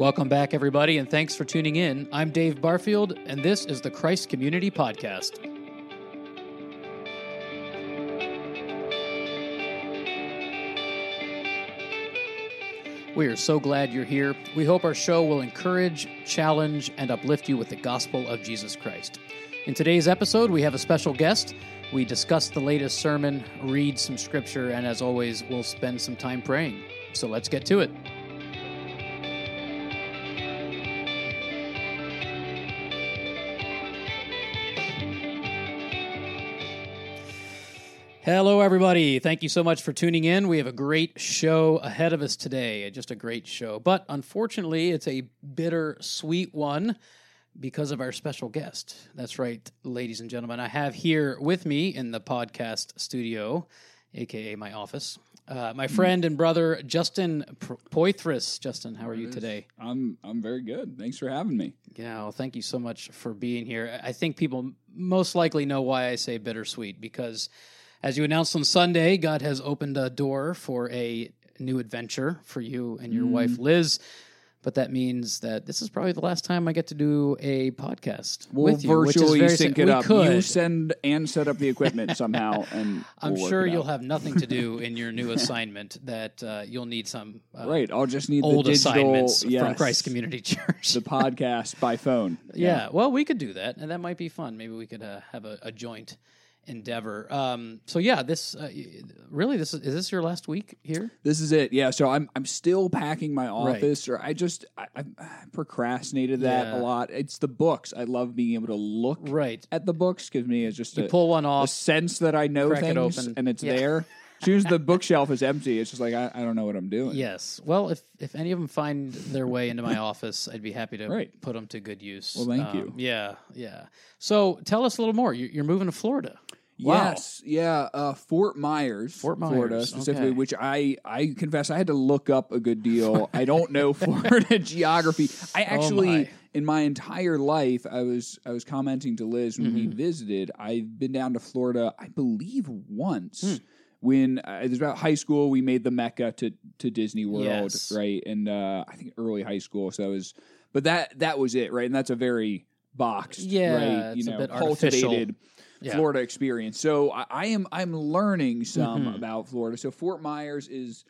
Welcome back, everybody, and thanks for tuning in. I'm Dave Barfield, and this is the Christ Community Podcast. We are so glad you're here. We hope our show will encourage, challenge, and uplift you with the gospel of Jesus Christ. In today's episode, we have a special guest. We discuss the latest sermon, read some scripture, and as always, we'll spend some time praying. So let's get to it. Hello, everybody. Thank you so much for tuning in. We have a great show ahead of us today. Just a great show. But unfortunately, it's a bitter sweet one because of our special guest. That's right, ladies and gentlemen. I have here with me in the podcast studio, aka my office, uh, my friend and brother Justin Poitras. Justin, how are you today? I'm I'm very good. Thanks for having me. Yeah, well, thank you so much for being here. I think people most likely know why I say bittersweet because, as you announced on Sunday, God has opened a door for a new adventure for you and your wife Liz. But that means that this is probably the last time I get to do a podcast We'll with you, which is virtually very sync it up. Could. You send and set up the equipment somehow, and I'm we'll sure you'll out. have nothing to do in your new assignment. That uh, you'll need some uh, right. I'll just need old the digital assignments yes, from Christ Community Church. the podcast by phone. Yeah. well, we could do that, and that might be fun. Maybe we could uh, have a, a joint endeavor. Um, so yeah, this uh, really this is, is this your last week here? This is it. Yeah. So I'm I'm still packing my office, or I just I, I procrastinated that Yeah. a lot. It's the books. I love being able to look Right. at the books. Gives me it's just You a, pull one off, a sense that I know it things open. and it's Yeah. there. As soon as the bookshelf is empty, it's just like I, I don't know what I'm doing. Yes. Well, if if any of them find their way into my office, I'd be happy to Right. put them to good use. Well, thank Um, you. Yeah, yeah. So tell us a little more. You're, you're moving to Florida. Wow. Yes, yeah, uh, Fort Myers, Fort Myers, Florida specifically, okay. which I I confess I had to look up a good deal. I don't know Florida geography. I actually, Oh, in my entire life, I was I was commenting to Liz when Mm-hmm. we visited. I've been down to Florida, I believe, once. Hmm. When uh, it was about high school, we made the mecca to to Disney World, Yes. right? And uh, I think early high school, so that was, but that that was it, right? And that's a very boxed, Yeah, right? You a know, cultivated. artificial. Yeah. Florida experience. So I, I am I'm learning some Mhm. about Florida. So Fort Myers is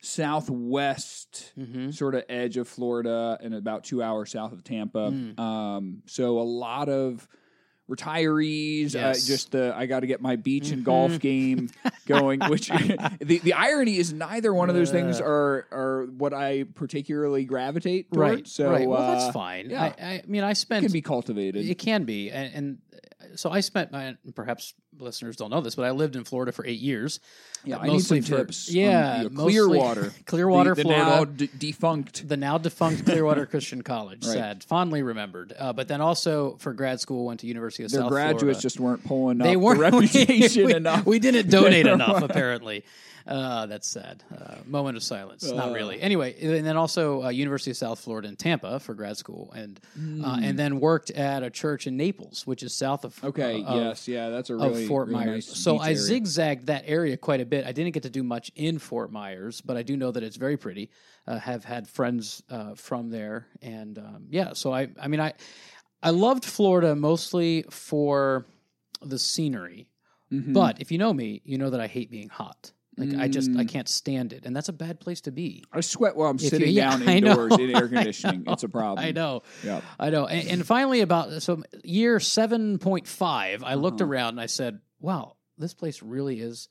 southwest Mm-hmm. sort of edge of Florida and about two hours south of Tampa. Mm. Um, so a lot of retirees. Yes. Uh, just the I got to get my beach and golf game going. Which the the irony is neither one of those things Uh. are are what I particularly gravitate toward. Right. So right. Well, uh, that's fine. yeah. I, I mean, I It can be cultivated. It can be, and, and so I spent. My, perhaps listeners don't know this, but I lived in Florida for eight years. yeah, uh, I need mostly for- tips. yeah, mostly- Clearwater. Clearwater, the, the Florida. now d- defunct. the now defunct Clearwater Christian College, Right. sad, fondly remembered. Uh, but then also for grad school, went to University of Their South graduates Florida. just weren't pulling they up weren't the reputation we, enough. We didn't donate enough, apparently. Uh, that's sad. Uh, moment of silence. Not Uh. really. Anyway, and then also uh, University of South Florida in Tampa for grad school, and uh, and then worked at a church in Naples, which is south of okay, uh, of- yes, yeah, that's a of really Fort really Myers. nice so I area. zigzagged that area quite a bit. I didn't get to do much in Fort Myers, but I do know that it's very pretty. Uh, have had friends uh, from there, and um, yeah. So I, I mean, I, I loved Florida mostly for the scenery. Mhm. But if you know me, you know that I hate being hot. Like I just I Mm. can't stand it, and that's a bad place to be. I sweat while I'm If you- sitting yeah, down know, indoors in air conditioning. It's a problem. I know. Yeah. I know. And, and finally, about so year seven point five, I looked Uh-huh. around and I said, "Wow, this place really is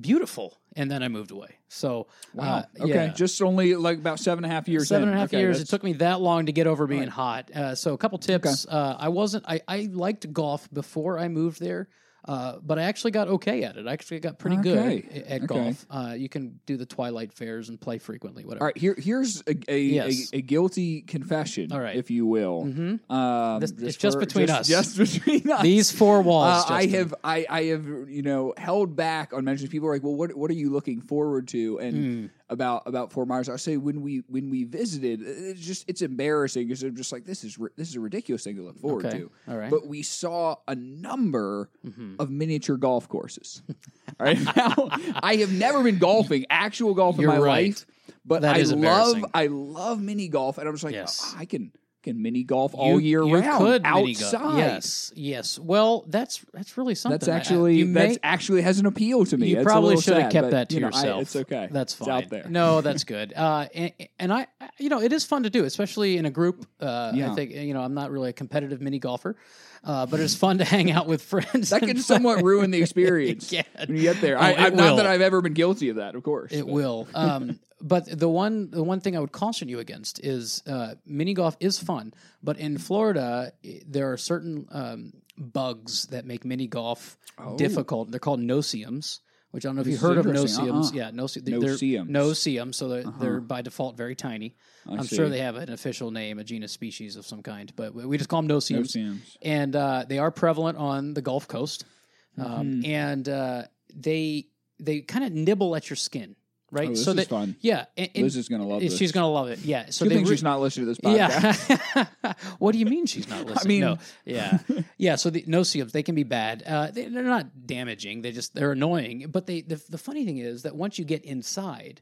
beautiful." And then I moved away. So Wow. uh, okay. yeah. Just only like about seven and a half years. Seven in. and a half Okay, years. It took me that long to get over being Right. hot. Uh, so a couple tips. Uh, I wasn't. I, I liked golf before I moved there. Uh, but I actually got okay at it. I actually got pretty Okay. good at Okay. golf. Uh, you can do the twilight fairs and play frequently. Whatever. All right. Here, here's a a, Yes. a, a guilty confession, All right. if you will. hmm Um, This- it's just for- between just- us. Just between us. These four walls. Uh, I have I, I have you know held back on mentioning people are like well what what are you looking forward to and Mm. About about Fort Myers I say when we when we visited it's just it's embarrassing because I'm just like this is this is a ridiculous thing to look forward Okay. to All right. but we saw a number Mhm. of miniature golf courses. All right now I have never been golfing actual golf in You're my right. life but That I love. I love mini golf, and I'm just like, Yes. "Oh, I can can mini golf all You- year you round could outside. Yes, yes. Well, that's that's really something. That's I- I- actually you that's may- actually has an appeal to me. You It's probably should have kept but, that to you know, I- yourself. it's okay. That's It's fine. out there. No, that's good. Uh, and, and I, you know, it is fun to do, especially in a group. Uh, I think you know, I'm not really a competitive mini golfer, uh, but it's fun to hang out with friends. that can somewhat ruin the experience Yeah. when you get there. Oh, I, I'm not that I've ever been guilty of that, of course. It but- will. Um, but the one the one thing I would caution you against is uh, mini golf is fun, but in Florida there are certain um, bugs that make mini golf Oh. difficult. They're called no-see-ums. Which I don't know if This you've heard of no-see-ums. Uh-uh. Yeah, noce- they're, No-see-ums. no-see-ums. So they're, they're by default very tiny. I I'm see. sure they have an official name, a genus species of some kind, but we just call them No no-see-ums and uh, they are prevalent on the Gulf Coast, um, Mm-hmm. and uh, they they kind of nibble at your skin, right? Oh, this so is that fun. yeah, and, and Liz is gonna love this. she's gonna love it. Yeah, so Good they re- she's not listening to this podcast. yeah. what do you mean she's not listening? I mean- no. Yeah. Yeah. So the no-see-ums, they can be bad. Uh, they, they're not damaging. They just, they're annoying. But they, the, the funny thing is that once you get inside,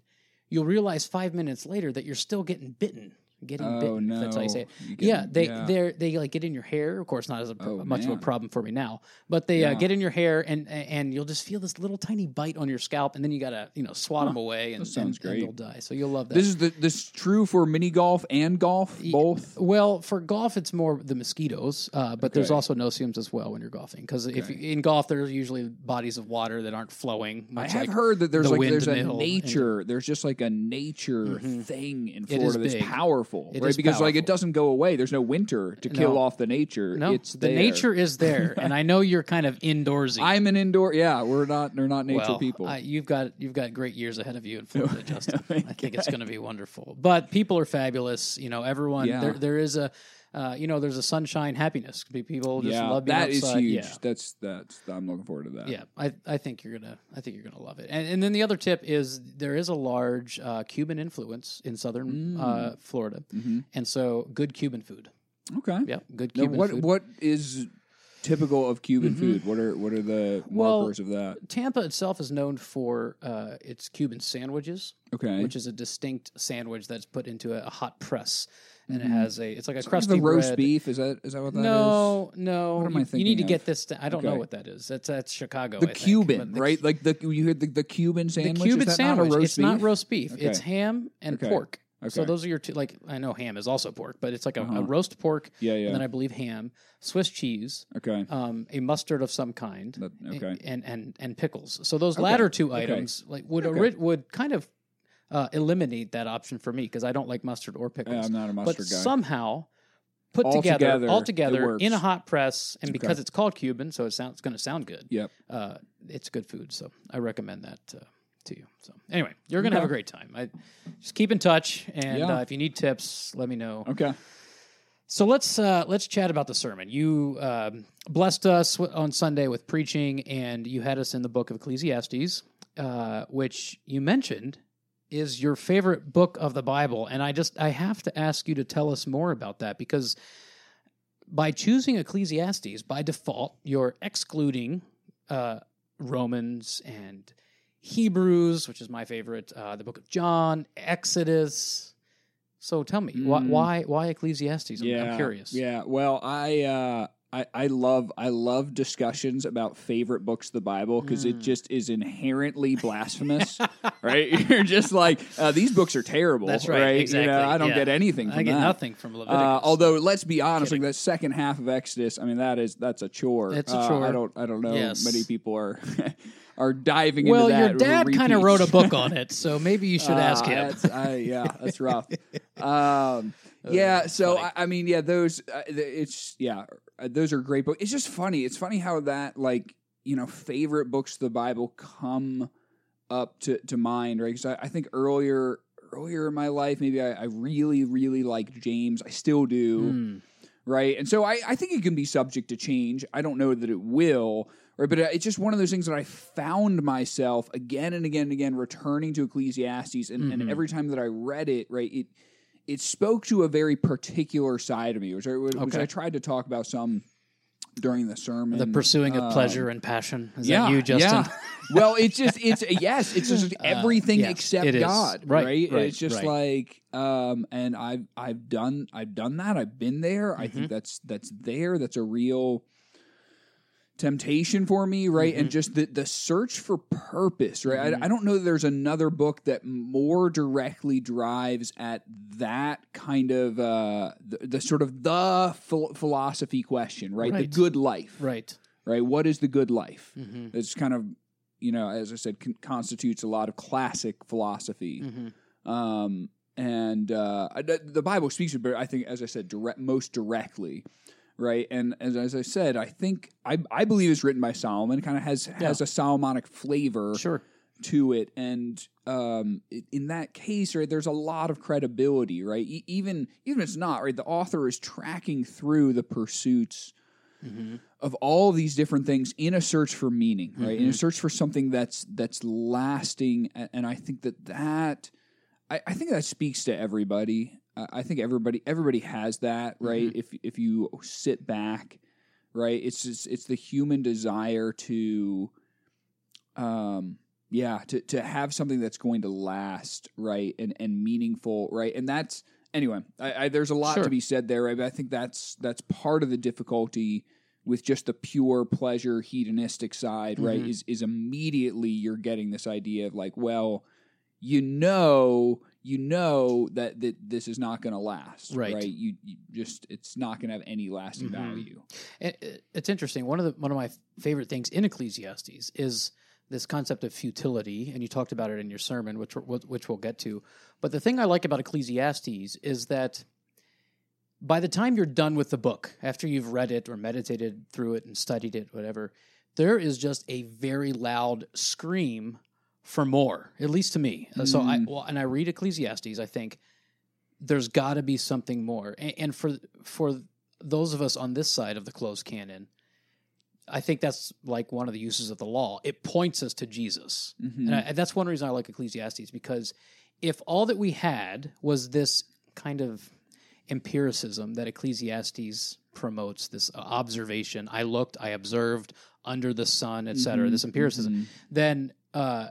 you'll realize five minutes later that you're still getting bitten. Getting Oh, bitten. if That's how you say no. it. You get- yeah. They, yeah. they're, they like get in your hair. Of course, not as a, Oh, much of a problem for me now, but they uh, get in your hair and, and you'll just feel this little tiny bite on your scalp. And then you got to, you know, swat them away and, sounds and, and great. they'll die. So you'll love that. This is the this true for mini golf and golf both. Well, for golf, it's more the mosquitoes, uh, but there's Okay. also no-see-ums as well when you're golfing. Because if you, in golf, there's usually bodies of water that aren't flowing. I have like heard that there's the like there's a windmill and- nature. There's just like a nature thing in Florida that's big. powerful, It right? Because like it doesn't go away. There's no winter to kill No. off the nature. no, it's the there. nature is there, and I know you're kind of indoorsy. I'm an indoor. Yeah, we're not. We're not nature well, people. I, you've got you've got great years ahead of you in Florida, Justin. I think it's going to be wonderful. But people are fabulous. You know, everyone. Yeah. There, there is a. Uh, you know, there's a sunshine happiness. People just yeah, love being that is outside. huge. Yeah. that's that's. I'm looking forward to that. Yeah, I, I think you're gonna I think you're gonna love it. And and then the other tip is there is a large uh, Cuban influence in southern Mm. uh, Florida, Mm-hmm. and so good Cuban food. Okay. Yeah, good Now, Cuban what food. what is typical of Cuban food? What are what are the Well, markers of that? Tampa itself is known for uh, its Cuban sandwiches, Okay. which is a distinct sandwich that's put into a, a hot press, and it has a it's like a Is crusty the roast bread. beef is that is that what that is? no, no. What am you, I you need to get this. I don't know Okay. what that is. That's that's Chicago. The think, Cuban, but the right? Like the you hear the, the Cuban sandwich. The Cuban is that sandwich. Not a roast it's not roast beef. It's Okay. ham and Okay. pork. So Okay. those are your two. Like I know ham is also pork, but it's like a, a Uh-huh. roast pork, Yeah, yeah. and then I believe ham, Swiss cheese, okay. um, a mustard of some kind, That- okay. and and and pickles. So those latter two items like would ori- would kind of uh, eliminate that option for me because I don't like mustard or pickles. Yeah, I'm not a but mustard guy. somehow. Put All together, together, all together in a hot press, and because Okay. it's called Cuban, so it sounds it's going to sound good Yep. uh, it's good food. So I recommend that uh, to you. So anyway, you're gonna have a great time. I just keep in touch, and Yeah. uh, if you need tips, let me know. Okay. So let's uh, let's chat about the sermon. You um, blessed us w- on Sunday with preaching, and you had us in the book of Ecclesiastes, uh, which you mentioned is your favorite book of the Bible. And I just I have to ask you to tell us more about that because by choosing Ecclesiastes by default, you're excluding uh, Romans and Hebrews, which is my favorite, uh, the book of John, Exodus. So tell me why Mm. why why Ecclesiastes? I'm, Yeah. I'm curious. Yeah. Well, I uh I, I love I love discussions about favorite books of the Bible because Mm. it just is inherently blasphemous, right? You're just like uh, these books are terrible. That's right, You exactly, know, I don't yeah. get anything from I get that. nothing from Leviticus. Uh, although let's be honest, like that second half of Exodus, I mean that is that's a chore. It's a Uh, chore. I don't I don't know Yes. many people are are diving well, into that. Well, your dad kind of wrote a book on it, so maybe you should ask Uh, him. that's- I, yeah, that's rough. um, yeah, so. I, I mean, yeah, those uh, it's yeah, uh, those are great books. It's just funny. It's funny how that like you know favorite books of the Bible come up to to mind, right? Because I, I think earlier earlier in my life, maybe I, I really really liked James. I still do Hmm. right? And so I, I think it can be subject to change. I don't know that it will, right? But uh, it's just one of those things that I found myself again and again and again returning to Ecclesiastes, and, and Mhm. every time that I read it, right, it it spoke to a very particular side of me, which I, which Okay. I tried to talk about some during the sermon. The pursuing of Um, pleasure and passion. Is yeah, that you, Justin? Yeah. well, it's just it's yes, it's just everything yes, except. God, Right, right? right, It's just right. like um and I've I've done I've done that. I've been there. I Mm-hmm. think that's that's there. That's a real temptation for me, right? Mm-hmm. And just the the search for purpose, right? I, I don't know that there's another book that more directly drives at that kind of uh the, the sort of the phil- philosophy question, right? The good life Right. right? What is the good life? Mm-hmm. It's kind of, you know, as I said, con- constitutes a lot of classic philosophy. Mm-hmm. Um, and uh, the the Bible speaks it, I think, as I said, direct, most directly, right? And as, as I said, I think I, I believe it's written by Solomon. Kind of has has a Solomonic flavor Sure. to it, and um, in that case, right, there's a lot of credibility, right? E- even even if it's not right, the author is tracking through the pursuits Mm-hmm. of all these different things in a search for meaning, right? Mm-hmm. In a search for something that's that's lasting, a- and I think that that I, I think that speaks to everybody. I think everybody everybody has that, right? Mm-hmm. If if you sit back, right, it's just it's the human desire to, um, yeah, to to have something that's going to last, right, and and meaningful, right, and that's anyway. I, I, there's a lot Sure. to be said there, right? But I think that's that's part of the difficulty with just the pure pleasure hedonistic side, right? Mhm. Is is immediately you're getting this idea of like, well, you know, you know that that this is not going to last, Right. right? You, you just it's not going to have any lasting Mhm. value. It, it- it's interesting. One of the one of my favorite things in Ecclesiastes is this concept of futility, and you talked about it in your sermon, which which we'll get to. But the thing I like about Ecclesiastes is that by the time you're done with the book, after you've read it or meditated through it and studied it, whatever, there is just a very loud scream for more. At least to me. So I Mm. well, and I read Ecclesiastes. I think there's got to be something more. And, and for for those of us on this side of the closed canon, I think that's like one of the uses of the law. It points us to Jesus, Mhm. and, I, and that's one reason I like Ecclesiastes because if all that we had was this kind of empiricism that Ecclesiastes promotes, this uh, observation, I looked, I observed under the sun, etc., Mhm. this empiricism, Mhm. then uh,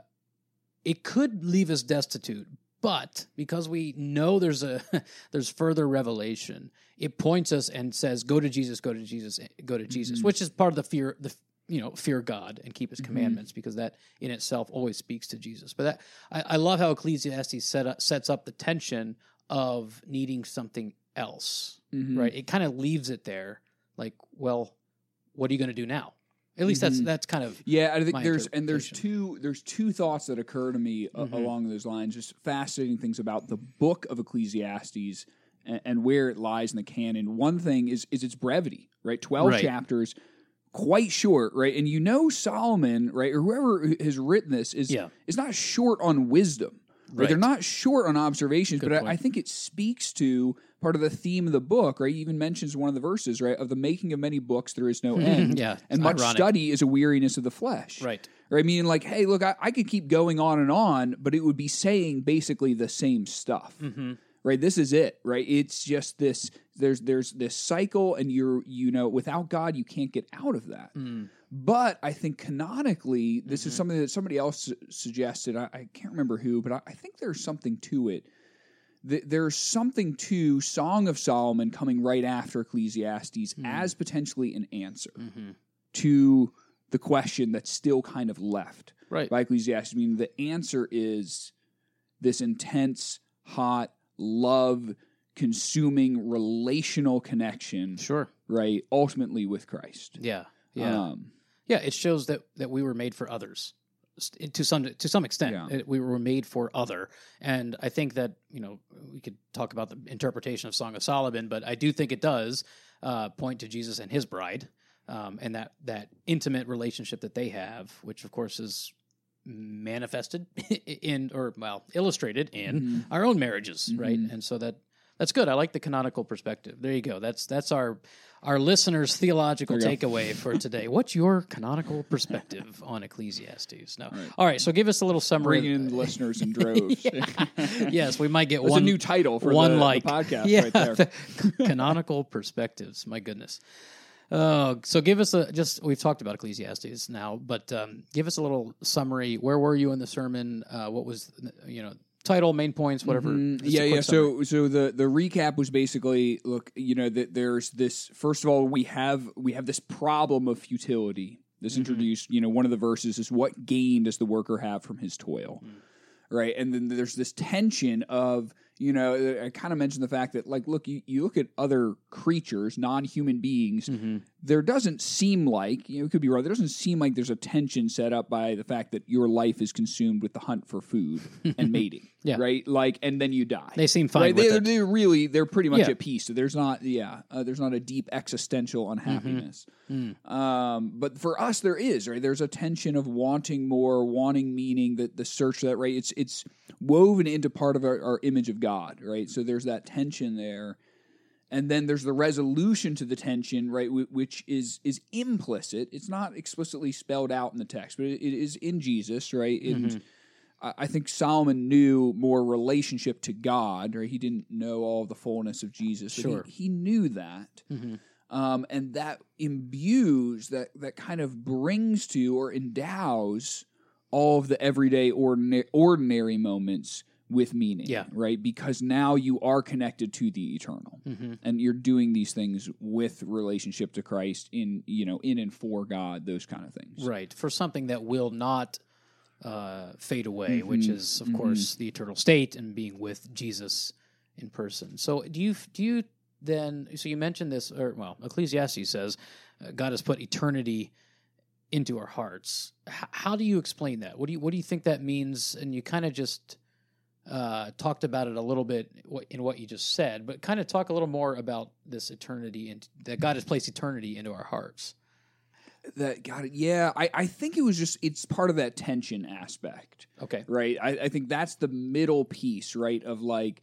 it could leave us destitute. But because we know there's a there's further revelation, it points us and says, "Go to Jesus, go to Jesus, go to Jesus," Mhm. which is part of the fear the you know fear God and keep His Mhm. commandments because that in itself always speaks to Jesus. But that I, I love how Ecclesiastes set up, sets up the tension of needing something else. Mhm. Right? It kind of leaves it there, like, well, what are you going to do now? At least that's Mhm. that's kind of Yeah, I think there's and there's two there's two thoughts that occur to me a- Mhm. along those lines. Just fascinating things about the book of Ecclesiastes and, and where it lies in the canon. One thing is is its brevity, right? Twelve Right. chapters, quite short, right? And you know Solomon, right, or whoever has written this is Yeah. is not short on wisdom. Right. They're not short on observations, Good but I. I think it speaks to part of the theme of the book, right? He even mentions one of the verses, right? Of the making of many books, there is no end. yeah, And much ironic. study is a weariness of the flesh. right? Right. Meaning, like, hey, look, I, I could keep going on and on, but it would be saying basically the same stuff. Mm-hmm. Right. This is it. Right. It's just this. There's there's this cycle, and you're you know without God, you can't get out of that. Mm. But I think canonically, this is Mhm. something that somebody else su- suggested. I, I can't remember who, but I, I think there's something to it. Th- There's something to Song of Solomon coming right after Ecclesiastes Hmm. as potentially an answer Mm-hmm. to the question that's still kind of left Right. by Ecclesiastes. I mean, the answer is this intense, hot, love consuming relational connection, Sure. right? Ultimately with Christ. Yeah. Yeah. Um, yeah. It shows that that we were made for others to some to some extent. Yeah. It- we were made for other, and I think that you know we could talk about the interpretation of Song of Solomon, but I do think it does uh, point to Jesus and His bride, um, and that that intimate relationship that they have, which of course is manifested in or well illustrated in mhm. our own marriages, right? Mhm. And so that that's good. I like the canonical perspective. There you go. That's that's our our listeners' theological There you go. takeaway for today. What's your canonical perspective on Ecclesiastes? No. All right. All right. So give us a little summary. Bringing in listeners in droves. Yes, we might get That's one a new title for one the, the like podcast yeah, right there. the canonical perspectives. My goodness. Oh, so give us a just. We've talked about Ecclesiastes now, but um, give us a little summary. Where were you in the sermon? Uh, what was you know title, main points, whatever. Mm, Just a yeah, yeah. summary. So, so the the recap was basically, look, you know, that there's this. First of all, we have we have this problem of futility. This Mhm. introduced, you know, one of the verses is what gain does the worker have from his toil, Mm. right? And then there's this tension of, you know, I kind of mentioned the fact that, like, look, you, you look at other creatures, non human beings, Mhm. There doesn't seem like you know it could be wrong. There doesn't seem like there's a tension set up by the fact that your life is consumed with the hunt for food and mating, Yeah. right? Like, and then you die. They seem fine right? They, it. they're really they're pretty much Yeah. at peace. So there's not yeah uh, there's not a deep existential unhappiness. Mm. Um, but for us there is right. There's a tension of wanting more, wanting meaning. That the search for that right. It's it's woven into part of our, our image of God, right? So there's that tension there and then there's the resolution to the tension right which is is implicit it's not explicitly spelled out in the text but it, is in jesus right and Mhm. I, think solomon knew more relationship to god right he didn't know all the fullness of jesus but Sure. he, he knew that Mhm. um, and that imbues that that kind of brings to or endows all of the everyday ordinary ordinary moments with meaning Yeah. right because now you are connected to the eternal Mhm. and you're doing these things with relationship to Christ in you know in and for God those kind of things Right. For something that will not uh, fade away, which Mhm. is, of Mhm. course, the eternal state and being with Jesus in person. So, do you do you then? So you mentioned this, or well, Ecclesiastes says uh, God has put eternity into our hearts. H- how do you explain that? What do you what do you think that means? And you kind of just uh, talked about it a little bit in what you just said, but kind of talk a little more about this eternity and that God has placed eternity into our hearts. that got it yeah I, I think it was just it's part of that tension aspect Okay. right I, I think that's the middle piece right of like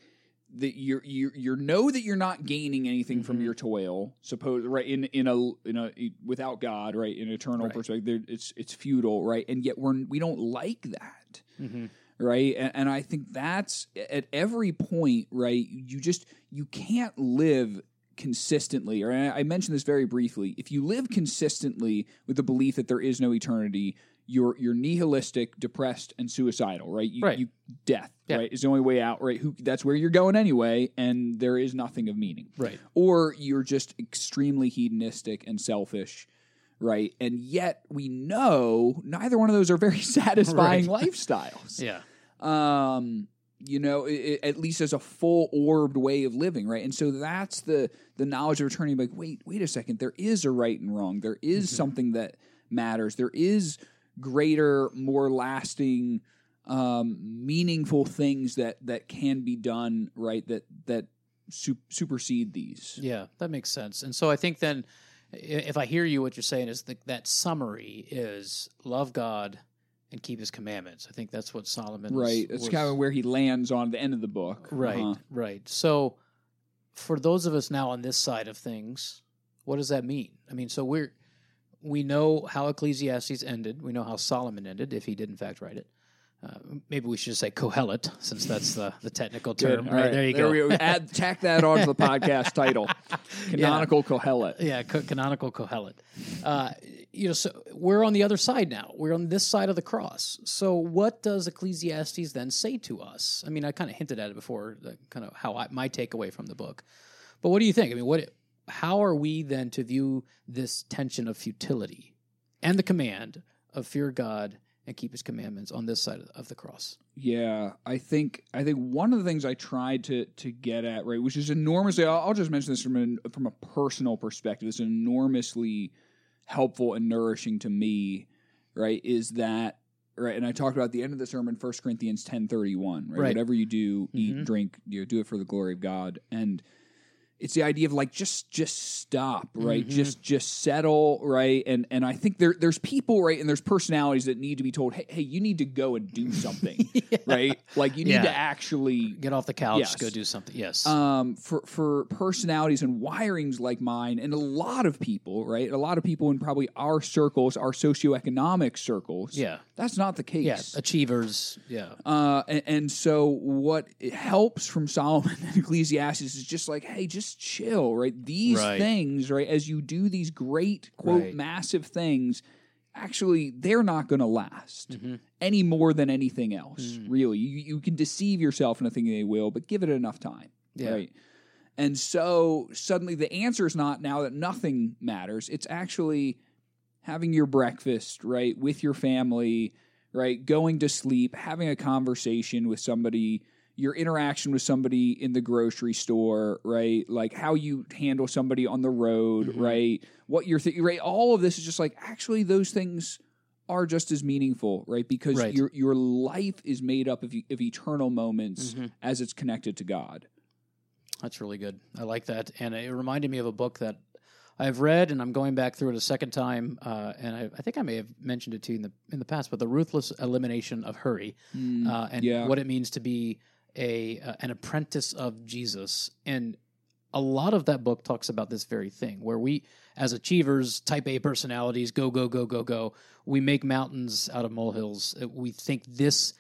that you're you you know that you're not gaining anything from Mhm. your toil suppose right in in a in a without god right in eternal Right. perspective there- it's it's futile right and yet we're we don't like that hmm right and, and i think that's at every point right you just you can't live consistently or I mentioned this very briefly if you live consistently with the belief that there is no eternity you're you're nihilistic depressed and suicidal right you, Right. you death Yeah. right is the only way out right who that's where you're going anyway and there is nothing of meaning Right. or you're just extremely hedonistic and selfish right and yet we know neither one of those are very satisfying lifestyles Yeah. Um you know i i- at least as a full orbed way of living right? And so that's the the knowledge of returning like wait wait a second. There is a right and wrong. There is Mhm. something that matters. There is greater more lasting um meaningful things that that can be done right that that su- supersede these. Yeah, that makes sense. And so I think then, if I hear you, what you're saying is that that summary is love God and keep His commandments. I think that's what Solomon. right that's kind of where he lands on the end of the book right, Uh-huh. right. So, for those of us now on this side of things, what does that mean? I mean, so we're we know how Ecclesiastes ended. We know how Solomon ended, if he did in fact write it. Uh, maybe we should say Kohelet, since that's the, the technical term. All All right, there you go. we. Add tack that onto the podcast title. Canonical Kohelet. yeah, co- canonical Kohelet. Uh, you know, so we're on the other side now. We're on this side of the cross. So, what does Ecclesiastes then say to us? I mean, I kind of hinted at it before, the, kind of how I, my takeaway from the book. But what do you think? I mean, what? How are we then to view this tension of futility and the command of fear God and keep His commandments on this side of, the cross? Yeah, I think I think one of the things I tried to to get at right, which is enormously. I'll, I'll just mention this from an, from a personal perspective. It's enormously helpful and nourishing to me. Right, is that right? And I talked about the end of the sermon, 1 Corinthians ten thirty one. Right? Right. whatever you do, eat Mhm. drink, you know, do it for the glory of God. And it's the idea of like just just stop right Mhm. just just settle right and and i think there there's people right and there's personalities that need to be told hey hey you need to go and do something right like you need Yeah. to actually Get off the couch, Yes. go do something. Yes. um for for personalities and wirings like mine and a lot of people right a lot of people in probably our circles our socioeconomic circles yeah. that's not the case Yeah. Achievers. Yeah. uh, and, and so what helps from Solomon and Ecclesiastes is just like, hey, just just chill, right? These Right. things, right, as you do these great, quote, Right. massive things, actually, they're not going to last Mhm. any more than anything else, Mm. really. You, you can deceive yourself into thinking they will, but give it enough time, Yeah. right? And so suddenly the answer is not now that nothing matters. It's actually having your breakfast, right, with your family, right, going to sleep, having a conversation with somebody, your interaction with somebody in the grocery store, right, like how you handle somebody on the road, Mhm. right, what you're thinking, right, all of this is just like actually those things are just as meaningful, right, because Right. your your life is made up of, of eternal moments Mhm. as it's connected to God. That's really good. I like that, and it reminded me of a book that I've read, and I'm going back through it a second time. Uh, and I, I think I may have mentioned it to you in the in the past, but the ruthless elimination of hurry, uh, and yeah. what it means to be a uh, an apprentice of Jesus. And a lot of that book talks about this very thing, where we, as achievers, Type A personalities, go go go go go. We make mountains out of molehills. Uh, We think this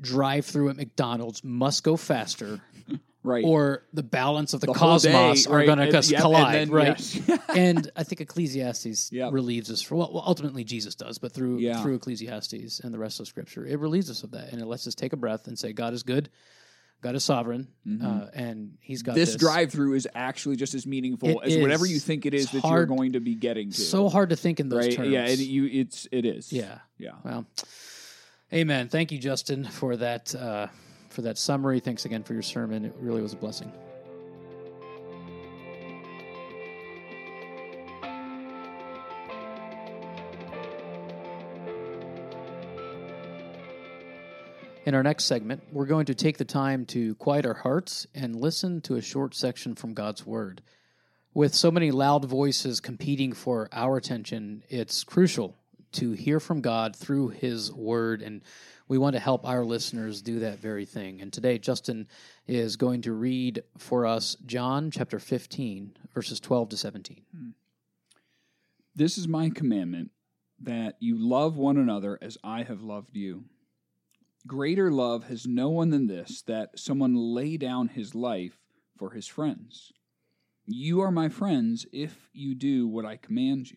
drive-through at McDonald's must go faster right. or the balance of the, The whole day, cosmos are right, going and- to yep, and collide, then- right? yes. and I think Ecclesiastes Yep. relieves us for well, ultimately Jesus does, but through Yeah. through Ecclesiastes and the rest of Scripture, it relieves us of that, and it lets us take a breath and say, God is good, God is sovereign, uh, and He's got Mm-hmm. this this, drive-through is actually just as meaningful It as whatever you think it is It's that hard- you're going to be getting to. So hard to think in those right? terms. Yeah, it, you, it's it is. yeah. yeah. Well, Amen. Thank you, Justin, for that uh, for that summary. Thanks again for your sermon. It really was a blessing. In our next segment, we're going to take the time to quiet our hearts and listen to a short section from God's Word. With so many loud voices competing for our attention, it's crucial to hear from God through His Word, and we want to help our listeners do that very thing. And today, Justin is going to read for us John chapter 15, verses 12 to 17. Hmm. This is my commandment that you love one another as I have loved you. Greater love has no one than this that someone lay down his life for his friends. You are my friends if you do what I command you.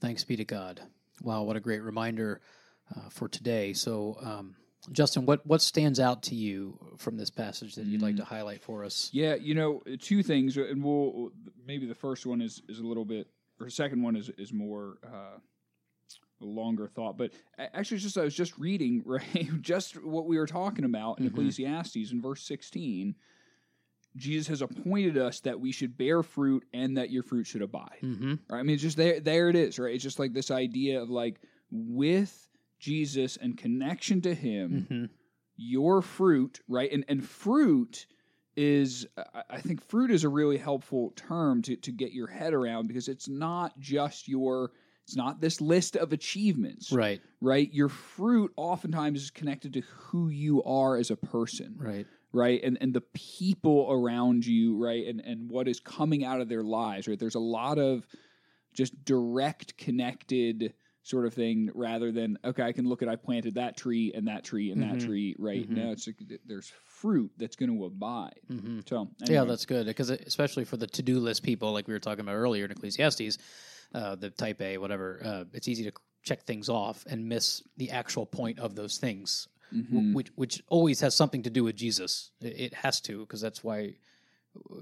Thanks be to God. Wow, what a great reminder uh, for today. So, um, Justin, what, what stands out to you from this passage that you'd like to highlight for us? Yeah, you know, two things, and we'll maybe the first one is is a little bit, or the second one is is more uh, a longer thought. But actually, just I was just reading right, just what we were talking about in Mhm. Ecclesiastes in verse sixteen. Jesus has appointed us that we should bear fruit and that your fruit should abide. Mm-hmm. Right? I mean, it's just there. There it is. Right? It's just like this idea of like with Jesus and connection to Him Mm-hmm. your fruit, right? And and fruit is I- I think fruit is a really helpful term to to get your head around because it's not just your it's not this list of achievements, Right, right? Your fruit oftentimes is connected to who you are as a person, right. Right? And and the people around you, right? And and what is coming out of their lives, right? There's a lot of just direct connected sort of thing rather than okay, I can look at I planted that tree and that tree and Mhm. that tree, right? Mhm. No, it's like there's fruit that's going to abide. Mm-hmm. So Yeah, that's good because especially for the to-do list people, like we were talking about earlier in Ecclesiastes, uh, the Type A, whatever. Uh, it's easy to check things off and miss the actual point of those things, Mhm. which which always has something to do with Jesus. It, has to because that's why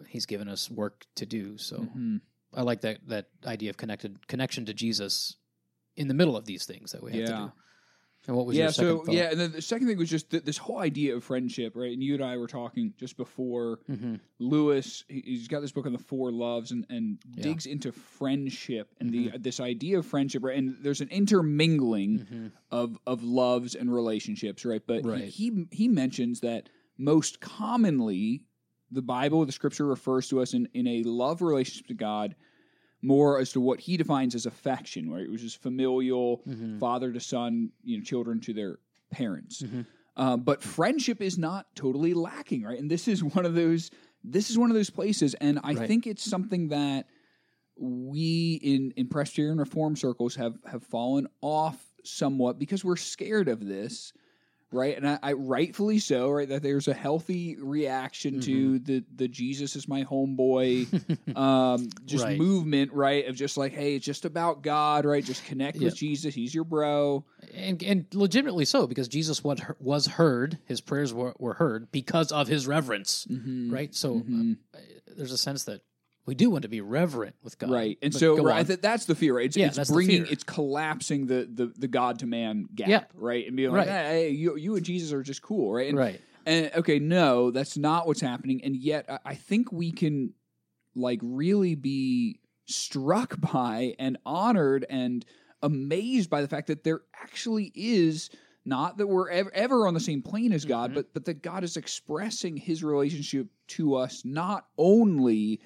He's given us work to do. So Mhm. I like that that idea of connected connection to Jesus in the middle of these things that we have to Yeah. do. And what was yeah, your second so thought? yeah, and then the second thing was just th- this whole idea of friendship, right? And you and I were talking just before hmm Lewis. he- He's got this book on the four loves and and Yeah. Mm-hmm. digs into friendship and the this idea of friendship, right? And there's an intermingling hmm of of loves and relationships, right? But Right. He, he he mentions that most commonly the Bible, the Scripture refers to us in in a love relationship to God more as to what He defines as affection, right? Which is familial, Mhm. father to son, you know, children to their parents. Mhm. Uh, but friendship is not totally lacking, right? And this is one of those. This is one of those places, and I Right. think it's something that we in in Presbyterian Reform circles have have fallen off somewhat because we're scared of this, right? And I, I rightfully so, right? That there's a healthy reaction to Mm-hmm. the the Jesus is my homeboy, um, just Right. movement, right? Of just like, hey, it's just about God, right? Just connect with Jesus. He's your bro. and and legitimately so because Jesus was was heard, his prayers were, were heard because of his reverence, Mhm. right? So Mhm. uh, there's a sense that we do want to be reverent with God, Right, and But so right, th- that's the fear, right? It's, Yeah, it's bringing, it's collapsing the the, the God to man gap, Yeah. right? And being like, Right. hey, you you and Jesus are just cool, right? And, right, and okay, no, that's not what's happening, and yet I, I think we can like really be struck by and honored and amazed by the fact that there actually is not that we're ever, ever on the same plane as God, Mhm. but but that God is expressing His relationship to us not only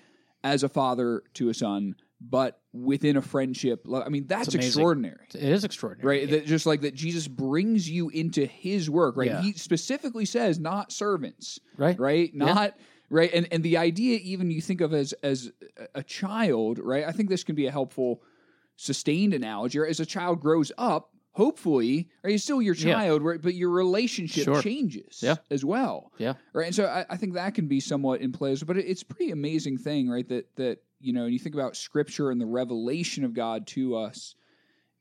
as a father to a son, but within a friendship. I mean, that's extraordinary. it is extraordinary, Right, that just like that, Jesus brings you into His work. Right, Yeah. He specifically says, "Not servants." right, right Yeah. not right and and the idea even you think of as as a- child right i think this can be a helpful sustained analogy as a child grows up hopefully right he's still your Yeah. child right but your relationship Sure. changes Yeah. as well Yeah. right and so I, I think that can be somewhat in place but it, it's a pretty amazing thing right that that you know and you think about scripture and the revelation of god to us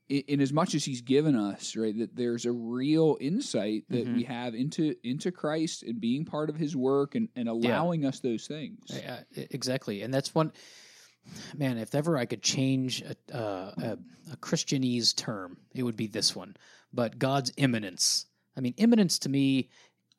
in, in as much as he's given us right that there's a real insight that Mhm. we have into into christ and being part of his work and, and allowing us those things Yeah, exactly, and that's one. Man, if ever I could change a, uh, a, a Christianese term, it would be this one. But God's immanence. I mean, immanence to me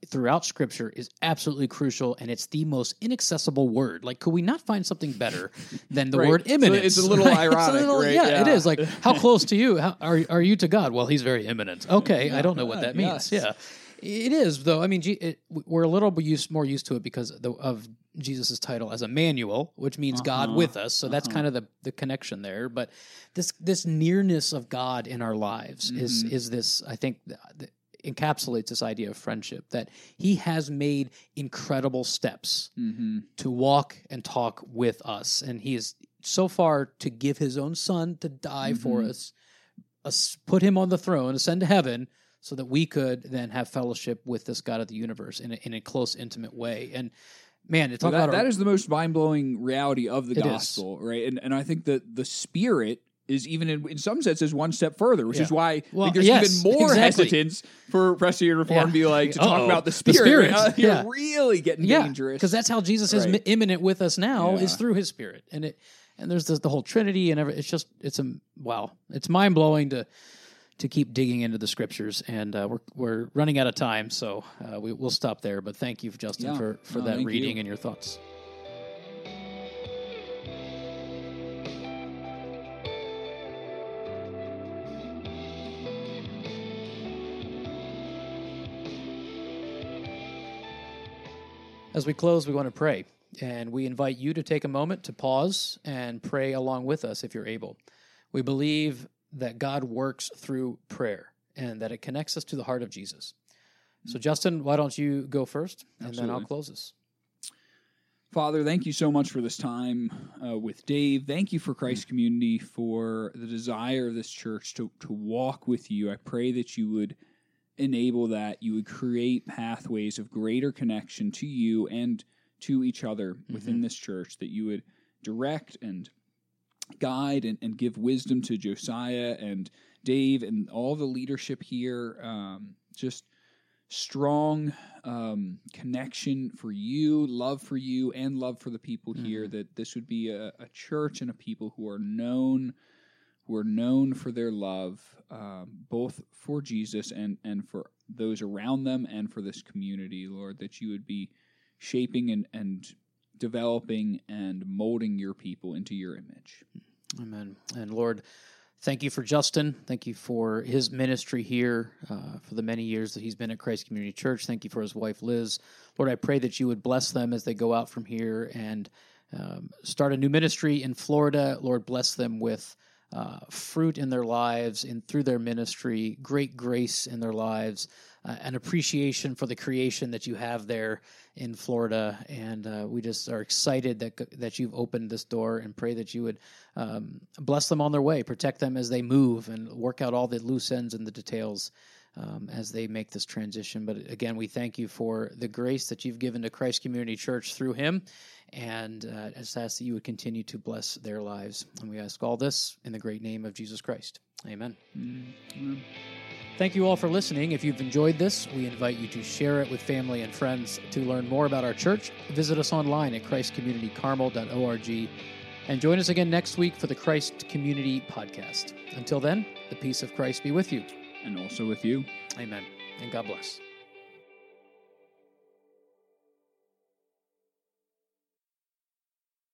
throughout Scripture is absolutely crucial, and it's the most inaccessible word. Like, could we not find something better than the Right. word So it's a little right? ironic, right? Yeah, it Yeah. is. Like, how close to you how, are are you to God? Well, He's very immanent. Okay, I don't know what that means. yes. Yeah. It is though. I mean, it, we're a little used, more used to it because of, Jesus' title as Emmanuel, which means God Uh-huh. with us. So that's Uh-huh. kind of the, the connection there. But this this nearness of God in our lives is Mhm. is this. I think th- th- encapsulates this idea of friendship that He has made incredible steps mm-hmm. to walk and talk with us, and He is so far to give His own Son to die for Mhm. us, us, put Him on the throne, ascend to heaven, so that we could then have fellowship with this God of the universe in a, in a close, intimate way. And man, to talk that, that is the most mind-blowing reality of the It is. gospel right and and i think that the spirit is even in, in some senses one step further, which Yeah. is why I Well, think there's yes, even more exactly. hesitance for Presbyterian Reform Yeah. to be like to talk Uh-oh. about the The spirit. Spirit, Uh, You're yeah. really getting dangerous. because that's how Jesus is Right. mi- immanent with us now is through His Spirit, and it and there's this, the whole Trinity and every, it's just it's a wow, it's mind blowing to to keep digging into the Scriptures, and uh, we're we're running out of time, so uh, we, we'll stop there. But thank you, Justin, Yeah. for for No, that reading you. and your thoughts. As we close, we want to pray, and we invite you to take a moment to pause and pray along with us if you're able. We believe that God works through prayer and that it connects us to the heart of Jesus. So, Justin, why don't you go first, and then I'll close us. Father, thank you so much for this time uh, with Dave. Thank you for Christ Community for the desire of this church to, to walk with you. I pray that you would enable that, you would create pathways of greater connection to you and to each other within this church, that you would direct and guide and, and give wisdom to Josiah and Dave and all the leadership here. Um, just strong um, connection for you, love for you, and love for the people here. That this would be a, a church and a people who are known, who are known for their love, um, both for Jesus and and for those around them, and for this community. Lord, that you would be shaping and and developing and molding your people into your image. Amen. And Lord, Thank you for Justin. Thank you for his ministry here uh, for the many years that he's been at Christ Community Church. Thank you for his wife, Liz. Lord, I pray that you would bless them as they go out from here and um, start a new ministry in Florida. Lord, bless them with uh, fruit in their lives and through their ministry, great grace in their lives, uh, an appreciation for the creation that you have there in Florida. And uh, we just are excited that that you've opened this door and pray that you would um, bless them on their way, protect them as they move, and work out all the loose ends and the details. Um, as they make this transition. But again, we thank you for the grace that you've given to Christ Community Church through him. And uh, just ask that you would continue to bless their lives. And we ask all this in the great name of Jesus Christ. Amen. Mm-hmm. Thank you all for listening. If you've enjoyed this, we invite you to share it with family and friends. To learn more about our church, visit us online at christcommunitycarmel.org and join us again next week for the Christ Community Podcast. Until then, the peace of Christ be with you. And also with you. Amen. And God bless.